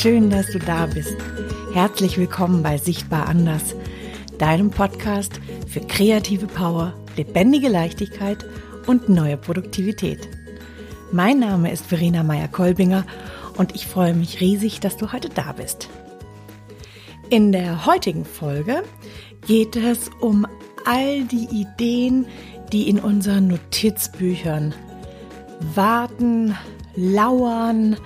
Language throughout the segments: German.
Schön, dass du da bist. Herzlich willkommen bei Sichtbar Anders, deinem Podcast für kreative Power, lebendige Leichtigkeit und neue Produktivität. Mein Name ist Verena Meyer-Kolbinger und ich freue mich riesig, dass du heute da bist. In der heutigen Folge geht es um all die Ideen, die in unseren Notizbüchern warten, lauern,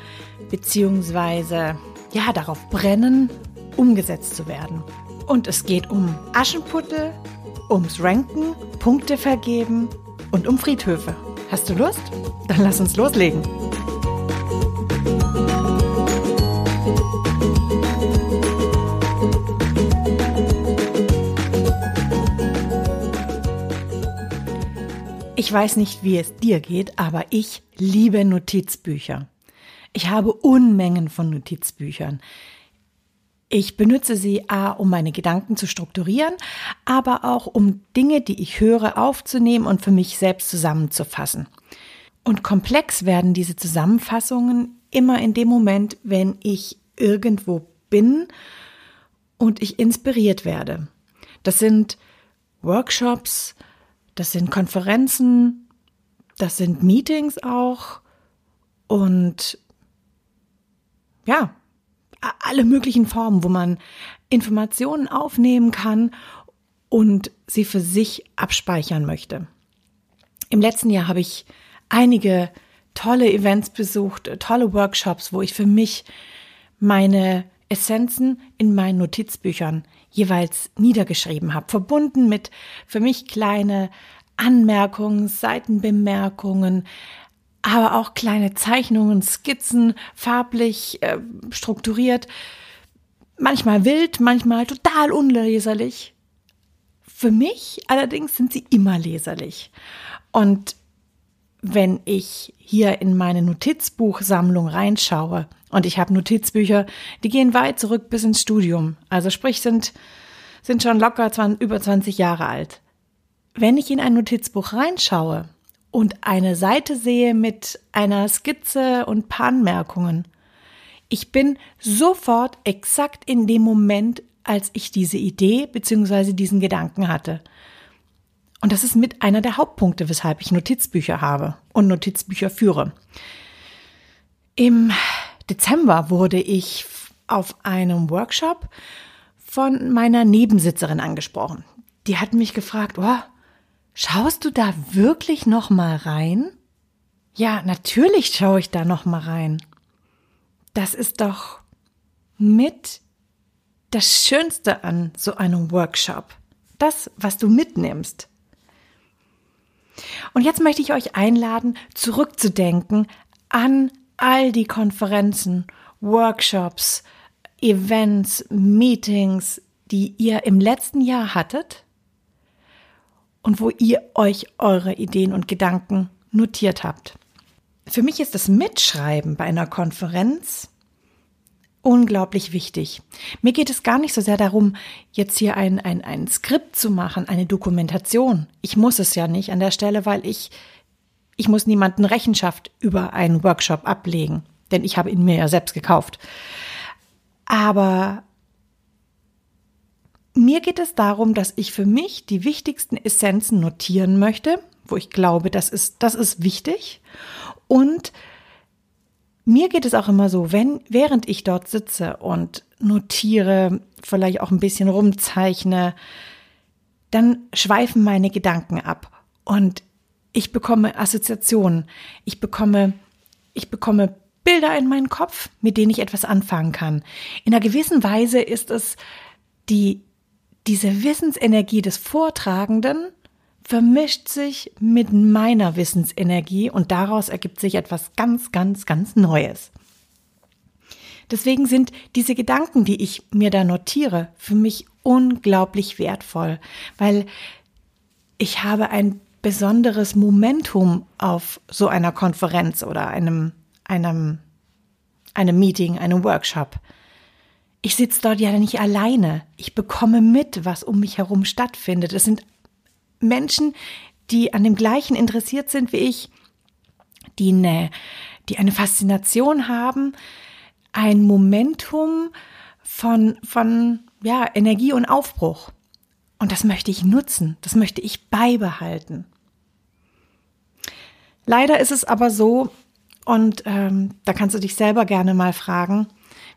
beziehungsweise ja, darauf brennen, umgesetzt zu werden. Und es geht um Aschenputtel, ums Ranken, Punkte vergeben und um Friedhöfe. Hast du Lust? Dann lass uns loslegen. Ich weiß nicht, wie es dir geht, aber ich liebe Notizbücher. Ich habe Unmengen von Notizbüchern. Ich benutze sie a, um meine Gedanken zu strukturieren, aber auch um Dinge, die ich höre, aufzunehmen und für mich selbst zusammenzufassen. Und komplex werden diese Zusammenfassungen immer in dem Moment, wenn ich irgendwo bin und ich inspiriert werde. Das sind Workshops, das sind Konferenzen, das sind Meetings auch und ja, alle möglichen Formen, wo man Informationen aufnehmen kann und sie für sich abspeichern möchte. Im letzten Jahr habe ich einige tolle Events besucht, tolle Workshops, wo ich für mich meine Essenzen in meinen Notizbüchern jeweils niedergeschrieben habe, verbunden mit für mich kleine Anmerkungen, Seitenbemerkungen, aber auch kleine Zeichnungen, Skizzen, farblich äh, strukturiert, manchmal wild, manchmal total unleserlich. Für mich allerdings sind sie immer leserlich. Und wenn ich hier in meine Notizbuchsammlung reinschaue, und ich habe Notizbücher, die gehen weit zurück bis ins Studium. Also sprich, sind, sind schon locker 20, über 20 Jahre alt. Wenn ich in ein Notizbuch reinschaue und eine Seite sehe mit einer Skizze und paar Anmerkungen, ich bin sofort exakt in dem Moment, als ich diese Idee bzw. diesen Gedanken hatte. Und das ist mit einer der Hauptpunkte, weshalb ich Notizbücher habe und Notizbücher führe. Im Dezember wurde ich auf einem Workshop von meiner Nebensitzerin angesprochen. Die hat mich gefragt, oh, schaust du da wirklich noch mal rein? Ja, natürlich schaue ich da noch mal rein. Das ist doch mit das Schönste an so einem Workshop. Das, was du mitnimmst. Und jetzt möchte ich euch einladen, zurückzudenken an all die Konferenzen, Workshops, Events, Meetings, die ihr im letzten Jahr hattet und wo ihr euch eure Ideen und Gedanken notiert habt. Für mich ist das Mitschreiben bei einer Konferenz unglaublich wichtig. Mir geht es gar nicht so sehr darum, jetzt hier ein, ein, ein Skript zu machen, eine Dokumentation. Ich muss es ja nicht an der Stelle, weil ich ich muss niemanden Rechenschaft über einen Workshop ablegen, denn ich habe ihn mir ja selbst gekauft. Aber mir geht es darum, dass ich für mich die wichtigsten Essenzen notieren möchte, wo ich glaube, das ist, das ist wichtig. Und mir geht es auch immer so, wenn, während ich dort sitze und notiere, vielleicht auch ein bisschen rumzeichne, dann schweifen meine Gedanken ab. Und ich bekomme Assoziationen. Ich bekomme, ich bekomme Bilder in meinen Kopf, mit denen ich etwas anfangen kann. In einer gewissen Weise ist es die, diese Wissensenergie des Vortragenden vermischt sich mit meiner Wissensenergie und daraus ergibt sich etwas ganz, ganz, ganz Neues. Deswegen sind diese Gedanken, die ich mir da notiere, für mich unglaublich wertvoll, weil ich habe ein besonderes Momentum auf so einer Konferenz oder einem, einem, einem Meeting, einem Workshop. Ich sitze dort ja nicht alleine. Ich bekomme mit, was um mich herum stattfindet. Es sind Menschen, die an dem gleichen interessiert sind wie ich, die eine, die eine Faszination haben, ein Momentum von, von ja, Energie und Aufbruch. Und das möchte ich nutzen, das möchte ich beibehalten. Leider ist es aber so, und ähm, da kannst du dich selber gerne mal fragen,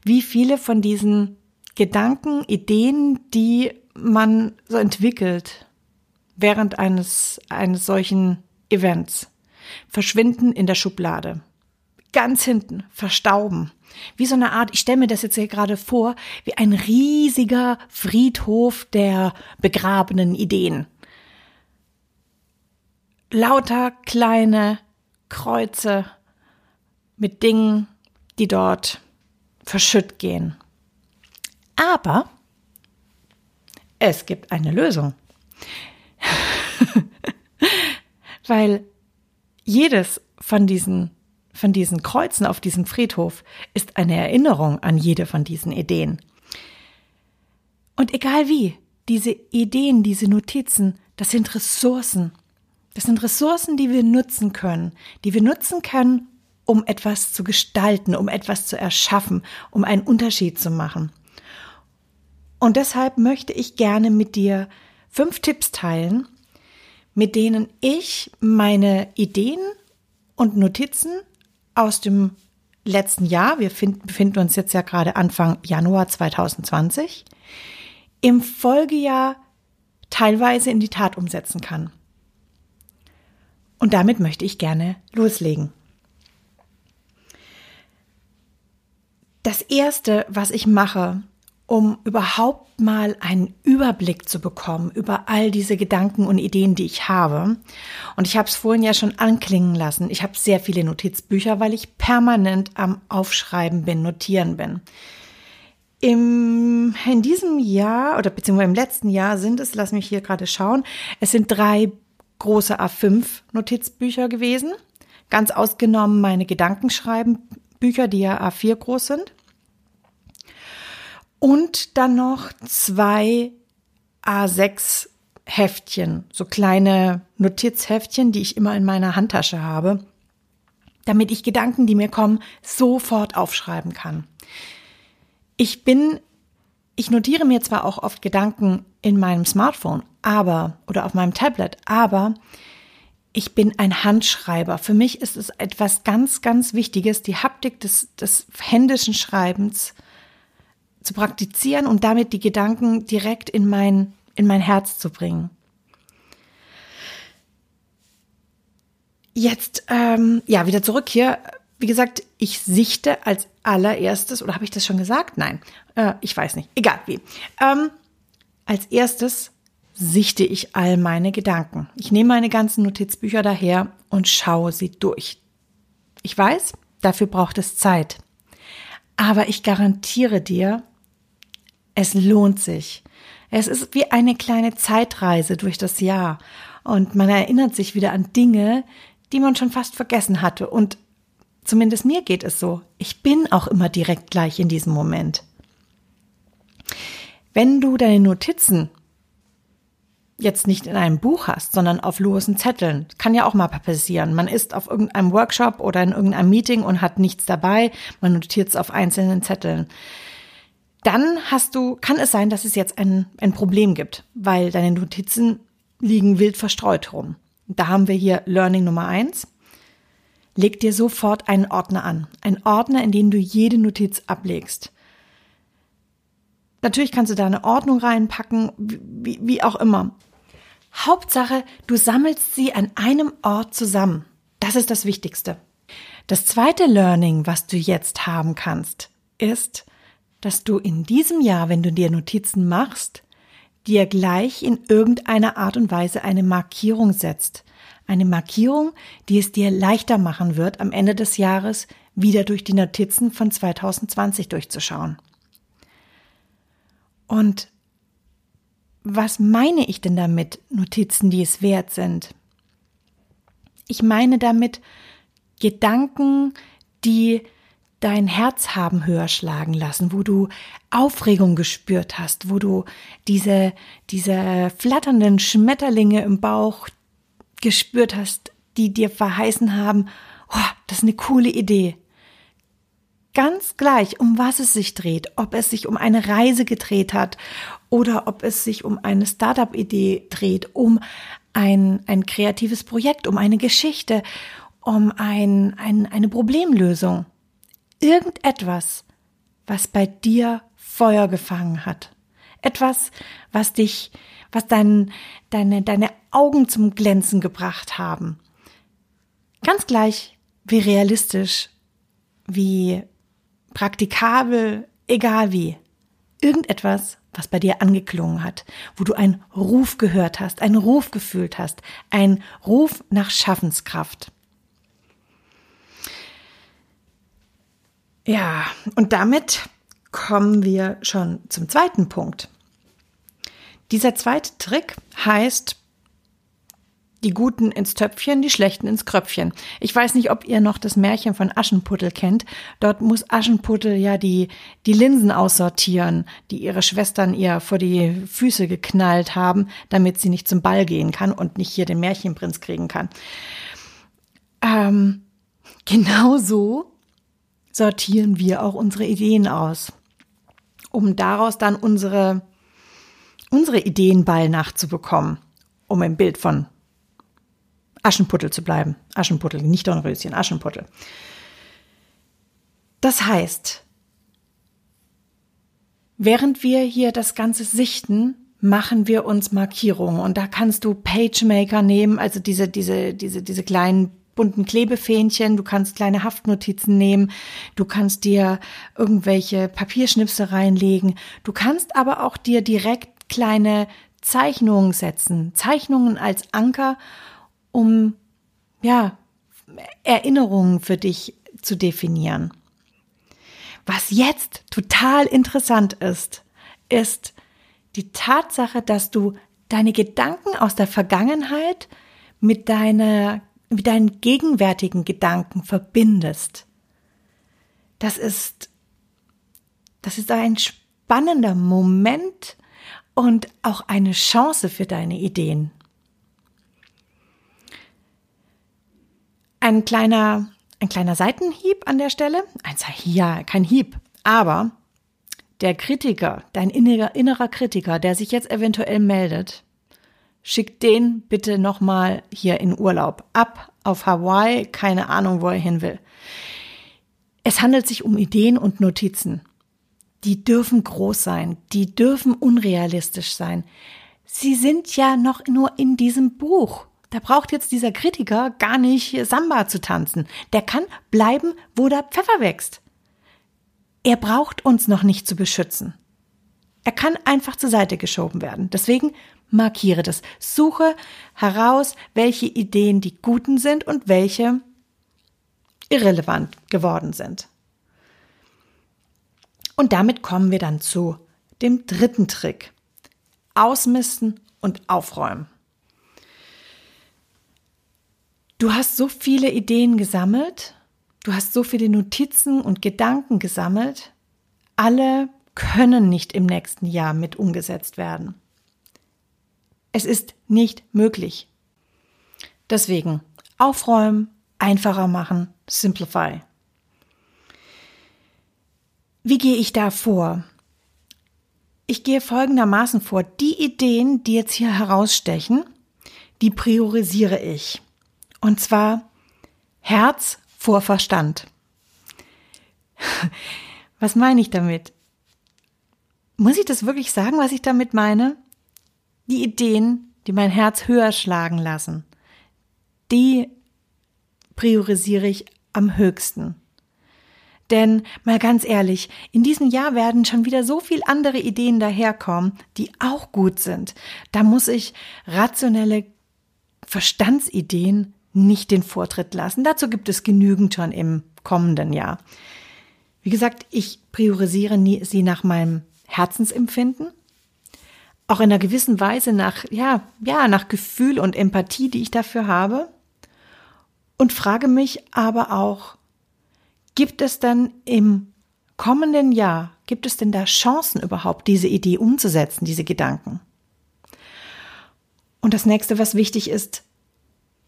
wie viele von diesen Gedanken, Ideen, die man so entwickelt während eines, eines solchen Events, verschwinden in der Schublade. Ganz hinten, verstauben. Wie so eine Art, ich stelle mir das jetzt hier gerade vor, wie ein riesiger Friedhof der begrabenen Ideen. Lauter kleine Kreuze mit Dingen, die dort verschütt gehen. Aber es gibt eine Lösung. Weil jedes von diesen, von diesen Kreuzen auf diesem Friedhof ist eine Erinnerung an jede von diesen Ideen. Und egal wie, diese Ideen, diese Notizen, das sind Ressourcen. Das sind Ressourcen, die wir nutzen können, die wir nutzen können, um etwas zu gestalten, um etwas zu erschaffen, um einen Unterschied zu machen. Und deshalb möchte ich gerne mit dir fünf Tipps teilen, mit denen ich meine Ideen und Notizen aus dem letzten Jahr, wir find, befinden uns jetzt ja gerade Anfang Januar 2020, im Folgejahr teilweise in die Tat umsetzen kann. Und damit möchte ich gerne loslegen. Das Erste, was ich mache, um überhaupt mal einen Überblick zu bekommen über all diese Gedanken und Ideen, die ich habe. Und ich habe es vorhin ja schon anklingen lassen. Ich habe sehr viele Notizbücher, weil ich permanent am Aufschreiben bin, notieren bin. Im, in diesem Jahr oder beziehungsweise im letzten Jahr sind es, lass mich hier gerade schauen, es sind drei große A5 Notizbücher gewesen. Ganz ausgenommen meine Gedankenschreiben-Bücher, die ja A4 groß sind. Und dann noch zwei A6 Heftchen, so kleine Notizheftchen, die ich immer in meiner Handtasche habe, damit ich Gedanken, die mir kommen, sofort aufschreiben kann. Ich bin, ich notiere mir zwar auch oft Gedanken in meinem Smartphone, aber, oder auf meinem Tablet, aber ich bin ein Handschreiber. Für mich ist es etwas ganz, ganz Wichtiges, die Haptik des, des händischen Schreibens zu praktizieren und damit die Gedanken direkt in mein, in mein Herz zu bringen. Jetzt, ähm, ja, wieder zurück hier. Wie gesagt, ich sichte als allererstes, oder habe ich das schon gesagt? Nein, äh, ich weiß nicht. Egal wie. Ähm, als erstes sichte ich all meine Gedanken. Ich nehme meine ganzen Notizbücher daher und schaue sie durch. Ich weiß, dafür braucht es Zeit. Aber ich garantiere dir, es lohnt sich. Es ist wie eine kleine Zeitreise durch das Jahr und man erinnert sich wieder an Dinge, die man schon fast vergessen hatte und zumindest mir geht es so. Ich bin auch immer direkt gleich in diesem Moment. Wenn du deine Notizen jetzt nicht in einem Buch hast, sondern auf losen Zetteln. Kann ja auch mal passieren. Man ist auf irgendeinem Workshop oder in irgendeinem Meeting und hat nichts dabei. Man notiert es auf einzelnen Zetteln dann hast du, kann es sein, dass es jetzt ein, ein Problem gibt, weil deine Notizen liegen wild verstreut rum. Da haben wir hier Learning Nummer eins. Leg dir sofort einen Ordner an. Ein Ordner, in den du jede Notiz ablegst. Natürlich kannst du da eine Ordnung reinpacken, wie, wie auch immer. Hauptsache, du sammelst sie an einem Ort zusammen. Das ist das Wichtigste. Das zweite Learning, was du jetzt haben kannst, ist, dass du in diesem Jahr, wenn du dir Notizen machst, dir gleich in irgendeiner Art und Weise eine Markierung setzt. Eine Markierung, die es dir leichter machen wird, am Ende des Jahres wieder durch die Notizen von 2020 durchzuschauen. Und was meine ich denn damit, Notizen, die es wert sind? Ich meine damit Gedanken, die dein Herz haben höher schlagen lassen, wo du Aufregung gespürt hast, wo du diese, diese flatternden Schmetterlinge im Bauch gespürt hast, die dir verheißen haben, oh, das ist eine coole Idee. Ganz gleich, um was es sich dreht, ob es sich um eine Reise gedreht hat oder ob es sich um eine Startup-Idee dreht, um ein, ein kreatives Projekt, um eine Geschichte, um ein, ein, eine Problemlösung. Irgendetwas, was bei dir Feuer gefangen hat. Etwas, was dich, was dein, deine, deine Augen zum Glänzen gebracht haben. Ganz gleich, wie realistisch, wie praktikabel, egal wie. Irgendetwas, was bei dir angeklungen hat, wo du einen Ruf gehört hast, einen Ruf gefühlt hast, einen Ruf nach Schaffenskraft. Ja, und damit kommen wir schon zum zweiten Punkt. Dieser zweite Trick heißt die Guten ins Töpfchen, die Schlechten ins Kröpfchen. Ich weiß nicht, ob ihr noch das Märchen von Aschenputtel kennt. Dort muss Aschenputtel ja die, die Linsen aussortieren, die ihre Schwestern ihr vor die Füße geknallt haben, damit sie nicht zum Ball gehen kann und nicht hier den Märchenprinz kriegen kann. Ähm, genau so sortieren wir auch unsere Ideen aus, um daraus dann unsere, unsere Ideenball nachzubekommen, um im Bild von Aschenputtel zu bleiben. Aschenputtel, nicht Dornröschen, Aschenputtel. Das heißt, während wir hier das Ganze sichten, machen wir uns Markierungen und da kannst du PageMaker nehmen, also diese, diese, diese, diese kleinen bunten Klebefähnchen, du kannst kleine Haftnotizen nehmen, du kannst dir irgendwelche Papierschnipsel reinlegen, du kannst aber auch dir direkt kleine Zeichnungen setzen, Zeichnungen als Anker um ja Erinnerungen für dich zu definieren. Was jetzt total interessant ist, ist die Tatsache, dass du deine Gedanken aus der Vergangenheit mit deiner mit deinen gegenwärtigen Gedanken verbindest. Das ist das ist ein spannender Moment und auch eine Chance für deine Ideen. Ein kleiner, ein kleiner Seitenhieb an der Stelle. Ein, ja, kein Hieb, aber der Kritiker, dein innerer, innerer Kritiker, der sich jetzt eventuell meldet, schickt den bitte nochmal hier in Urlaub. Ab auf Hawaii, keine Ahnung, wo er hin will. Es handelt sich um Ideen und Notizen. Die dürfen groß sein, die dürfen unrealistisch sein. Sie sind ja noch nur in diesem Buch. Da braucht jetzt dieser Kritiker gar nicht Samba zu tanzen. Der kann bleiben, wo der Pfeffer wächst. Er braucht uns noch nicht zu beschützen. Er kann einfach zur Seite geschoben werden. Deswegen markiere das. Suche heraus, welche Ideen die guten sind und welche irrelevant geworden sind. Und damit kommen wir dann zu dem dritten Trick. Ausmisten und aufräumen. Du hast so viele Ideen gesammelt, du hast so viele Notizen und Gedanken gesammelt, alle können nicht im nächsten Jahr mit umgesetzt werden. Es ist nicht möglich. Deswegen aufräumen, einfacher machen, simplify. Wie gehe ich da vor? Ich gehe folgendermaßen vor. Die Ideen, die jetzt hier herausstechen, die priorisiere ich. Und zwar Herz vor Verstand. Was meine ich damit? Muss ich das wirklich sagen, was ich damit meine? Die Ideen, die mein Herz höher schlagen lassen, die priorisiere ich am höchsten. Denn mal ganz ehrlich, in diesem Jahr werden schon wieder so viel andere Ideen daherkommen, die auch gut sind. Da muss ich rationelle Verstandsideen nicht den Vortritt lassen. Dazu gibt es genügend schon im kommenden Jahr. Wie gesagt, ich priorisiere sie nach meinem Herzensempfinden, auch in einer gewissen Weise nach, ja, ja, nach Gefühl und Empathie, die ich dafür habe. Und frage mich aber auch, gibt es dann im kommenden Jahr, gibt es denn da Chancen überhaupt, diese Idee umzusetzen, diese Gedanken? Und das nächste, was wichtig ist,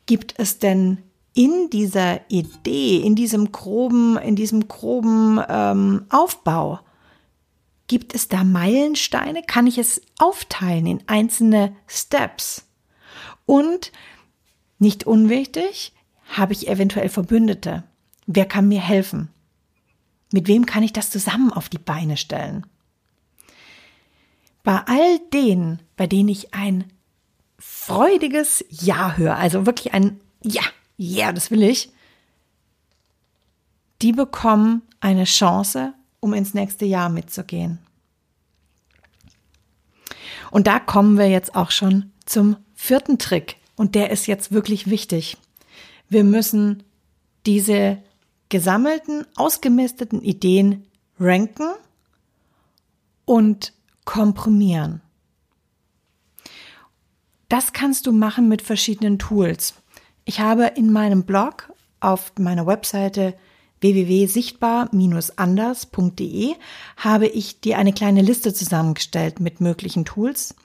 Gibt es denn in dieser Idee, in diesem groben, in diesem groben ähm, Aufbau, gibt es da Meilensteine? Kann ich es aufteilen in einzelne Steps? Und nicht unwichtig, habe ich eventuell Verbündete? Wer kann mir helfen? Mit wem kann ich das zusammen auf die Beine stellen? Bei all denen, bei denen ich ein freudiges Ja höre, also wirklich ein Ja, ja, yeah, das will ich, die bekommen eine Chance, um ins nächste Jahr mitzugehen. Und da kommen wir jetzt auch schon zum vierten Trick. Und der ist jetzt wirklich wichtig. Wir müssen diese gesammelten, ausgemisteten Ideen ranken und komprimieren. Das kannst du machen mit verschiedenen Tools. Ich habe in meinem Blog auf meiner Webseite www.sichtbar-anders.de habe ich dir eine kleine Liste zusammengestellt mit möglichen Tools.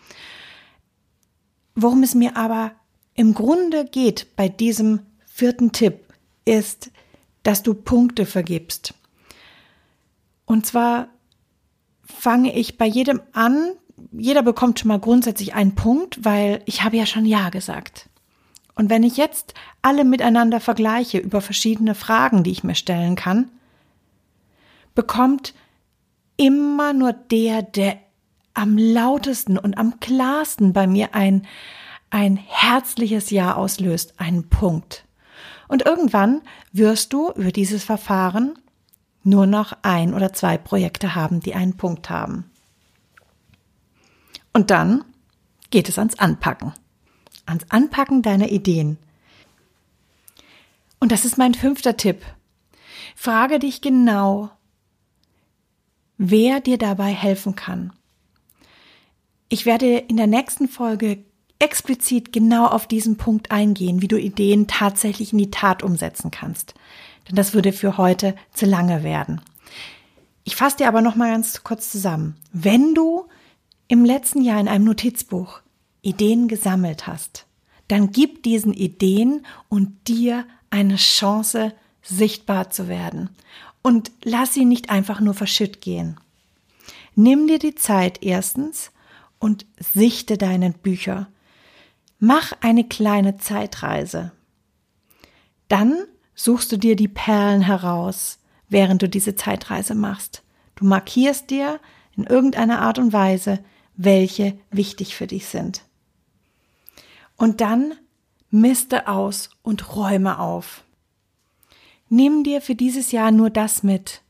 Worum es mir aber im Grunde geht bei diesem vierten Tipp ist, dass du Punkte vergibst. Und zwar fange ich bei jedem an, jeder bekommt schon mal grundsätzlich einen Punkt, weil ich habe ja schon Ja gesagt. Und wenn ich jetzt alle miteinander vergleiche über verschiedene Fragen, die ich mir stellen kann, bekommt immer nur der, der am lautesten und am klarsten bei mir ein, ein herzliches Ja auslöst, einen Punkt. Und irgendwann wirst du über dieses Verfahren nur noch ein oder zwei Projekte haben, die einen Punkt haben. Und dann geht es ans Anpacken. Ans Anpacken deiner Ideen. Und das ist mein fünfter Tipp. Frage dich genau, wer dir dabei helfen kann. Ich werde in der nächsten Folge explizit genau auf diesen Punkt eingehen, wie du Ideen tatsächlich in die Tat umsetzen kannst. Denn das würde für heute zu lange werden. Ich fasse dir aber noch mal ganz kurz zusammen. Wenn du im letzten Jahr in einem Notizbuch Ideen gesammelt hast, dann gib diesen Ideen und dir eine Chance, sichtbar zu werden. Und lass sie nicht einfach nur verschütt gehen. Nimm dir die Zeit erstens und sichte deine Bücher. Mach eine kleine Zeitreise. Dann suchst du dir die Perlen heraus, während du diese Zeitreise machst. Du markierst dir in irgendeiner Art und Weise, welche wichtig für dich sind. Und dann miste aus und räume auf. Nimm dir für dieses Jahr nur das mit,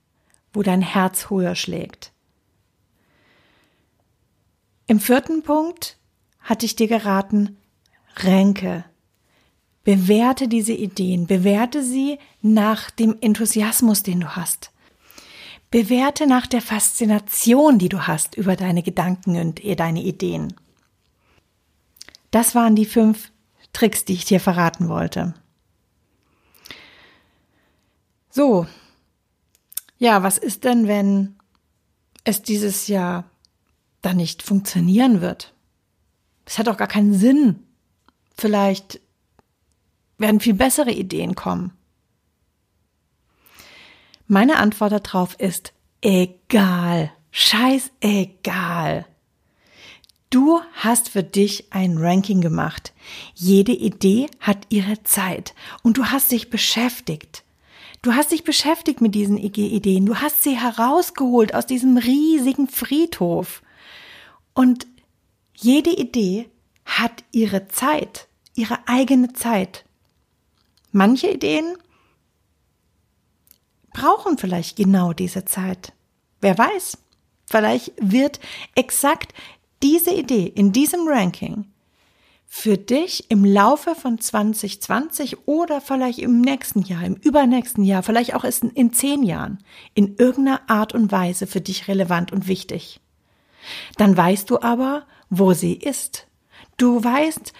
wo dein Herz höher schlägt. Im vierten Punkt hatte ich dir geraten, Ränke. Bewerte diese Ideen, bewerte sie nach dem Enthusiasmus, den du hast. Bewerte nach der Faszination, die du hast über deine Gedanken und deine Ideen. Das waren die fünf Tricks, die ich dir verraten wollte. So. Ja, was ist denn, wenn es dieses Jahr dann nicht funktionieren wird? Es hat auch gar keinen Sinn, Vielleicht werden viel bessere Ideen kommen. Meine Antwort darauf ist egal. Scheiß egal. Du hast für dich ein Ranking gemacht. Jede Idee hat ihre Zeit und du hast dich beschäftigt. Du hast dich beschäftigt mit diesen Ideen. Du hast sie herausgeholt aus diesem riesigen Friedhof. Und jede Idee hat ihre Zeit, ihre eigene Zeit. Manche Ideen brauchen vielleicht genau diese Zeit. Wer weiß, vielleicht wird exakt diese Idee in diesem Ranking für dich im Laufe von 2020 oder vielleicht im nächsten Jahr, im übernächsten Jahr, vielleicht auch in, zehn Jahren in irgendeiner Art und Weise für dich relevant und wichtig. Dann weißt du aber, wo sie ist. Du weißt,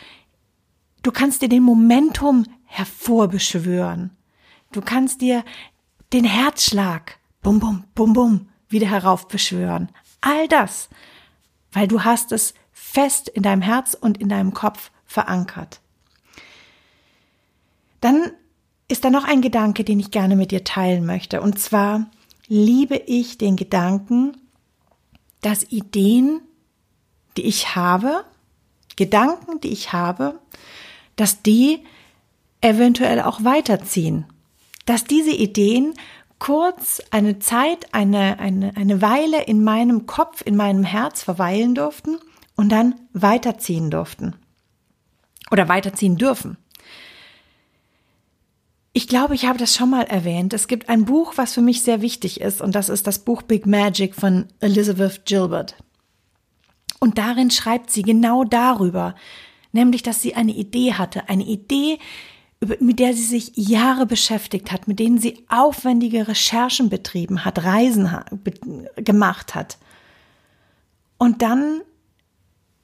du kannst dir den Momentum hervorbeschwören. Du kannst dir den Herzschlag, bum, bum, bum, bum, wieder heraufbeschwören. All das, weil du hast es fest in deinem Herz und in deinem Kopf verankert. Dann ist da noch ein Gedanke, den ich gerne mit dir teilen möchte. Und zwar liebe ich den Gedanken, dass Ideen, die ich habe, Gedanken, die ich habe, dass die eventuell auch weiterziehen. Dass diese Ideen kurz eine Zeit, eine, eine, eine Weile in meinem Kopf, in meinem Herz verweilen durften und dann weiterziehen durften. Oder weiterziehen dürfen. Ich glaube, ich habe das schon mal erwähnt. Es gibt ein Buch, was für mich sehr wichtig ist, und das ist das Buch Big Magic von Elizabeth Gilbert. Und darin schreibt sie genau darüber, nämlich, dass sie eine Idee hatte, eine Idee, mit der sie sich Jahre beschäftigt hat, mit denen sie aufwendige Recherchen betrieben hat, Reisen gemacht hat. Und dann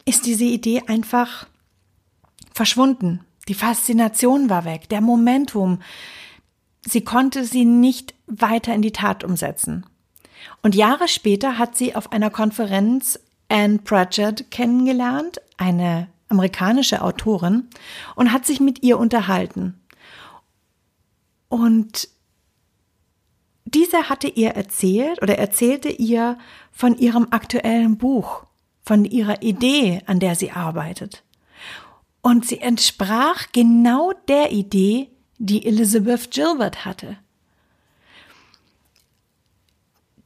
ist diese Idee einfach verschwunden. Die Faszination war weg, der Momentum. Sie konnte sie nicht weiter in die Tat umsetzen. Und Jahre später hat sie auf einer Konferenz Anne Pratchett kennengelernt, eine amerikanische Autorin, und hat sich mit ihr unterhalten. Und diese hatte ihr erzählt oder erzählte ihr von ihrem aktuellen Buch, von ihrer Idee, an der sie arbeitet. Und sie entsprach genau der Idee, die Elizabeth Gilbert hatte.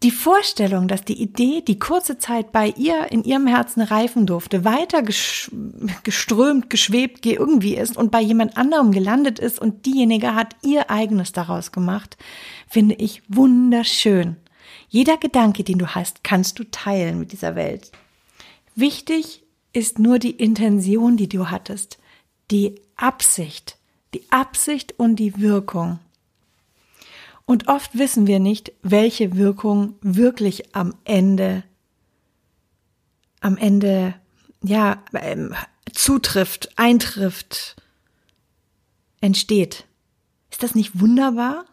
Die Vorstellung, dass die Idee, die kurze Zeit bei ihr in ihrem Herzen reifen durfte, weiter geströmt, geschwebt, irgendwie ist und bei jemand anderem gelandet ist und diejenige hat ihr eigenes daraus gemacht, finde ich wunderschön. Jeder Gedanke, den du hast, kannst du teilen mit dieser Welt. Wichtig ist nur die Intention, die du hattest, die Absicht, die Absicht und die Wirkung. Und oft wissen wir nicht, welche Wirkung wirklich am Ende, am Ende, ja, ähm, zutrifft, eintrifft, entsteht. Ist das nicht wunderbar?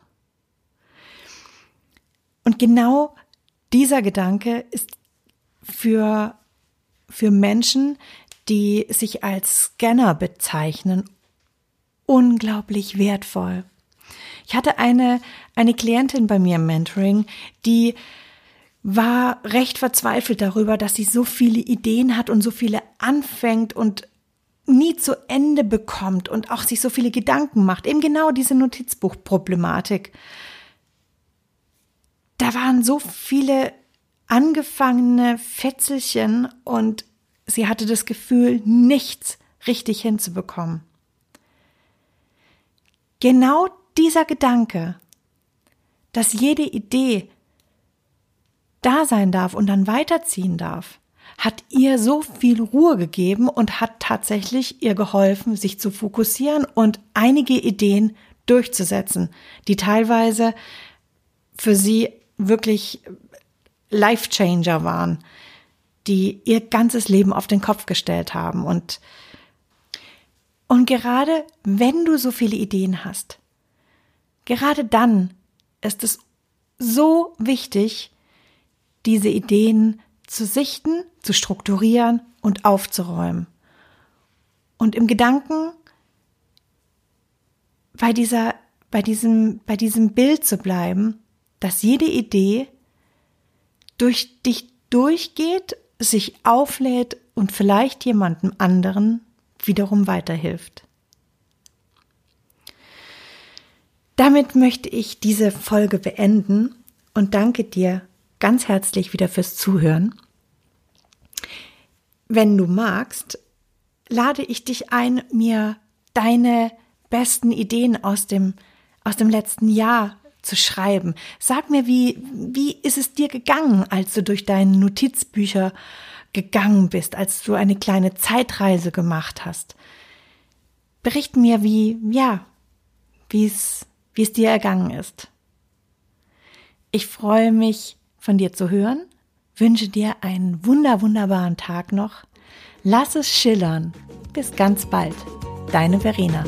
Und genau dieser Gedanke ist für, für Menschen, die sich als Scanner bezeichnen, unglaublich wertvoll. Ich hatte eine, eine Klientin bei mir im Mentoring, die war recht verzweifelt darüber, dass sie so viele Ideen hat und so viele anfängt und nie zu Ende bekommt und auch sich so viele Gedanken macht. Eben genau diese Notizbuchproblematik. Da waren so viele angefangene Fetzelchen und sie hatte das Gefühl, nichts richtig hinzubekommen. Genau dieser Gedanke, dass jede Idee da sein darf und dann weiterziehen darf, hat ihr so viel Ruhe gegeben und hat tatsächlich ihr geholfen, sich zu fokussieren und einige Ideen durchzusetzen, die teilweise für sie wirklich Life-Changer waren, die ihr ganzes Leben auf den Kopf gestellt haben. Und, und gerade wenn du so viele Ideen hast, Gerade dann ist es so wichtig, diese Ideen zu sichten, zu strukturieren und aufzuräumen. Und im Gedanken bei dieser, bei diesem, bei diesem Bild zu bleiben, dass jede Idee durch dich durchgeht, sich auflädt und vielleicht jemandem anderen wiederum weiterhilft. Damit möchte ich diese Folge beenden und danke dir ganz herzlich wieder fürs Zuhören. Wenn du magst, lade ich dich ein, mir deine besten Ideen aus dem, aus dem letzten Jahr zu schreiben. Sag mir, wie, wie ist es dir gegangen, als du durch deine Notizbücher gegangen bist, als du eine kleine Zeitreise gemacht hast. Bericht mir, wie, ja, wie es wie es dir ergangen ist. Ich freue mich, von dir zu hören, wünsche dir einen wunder, wunderbaren Tag noch. Lass es schillern. Bis ganz bald. Deine Verena.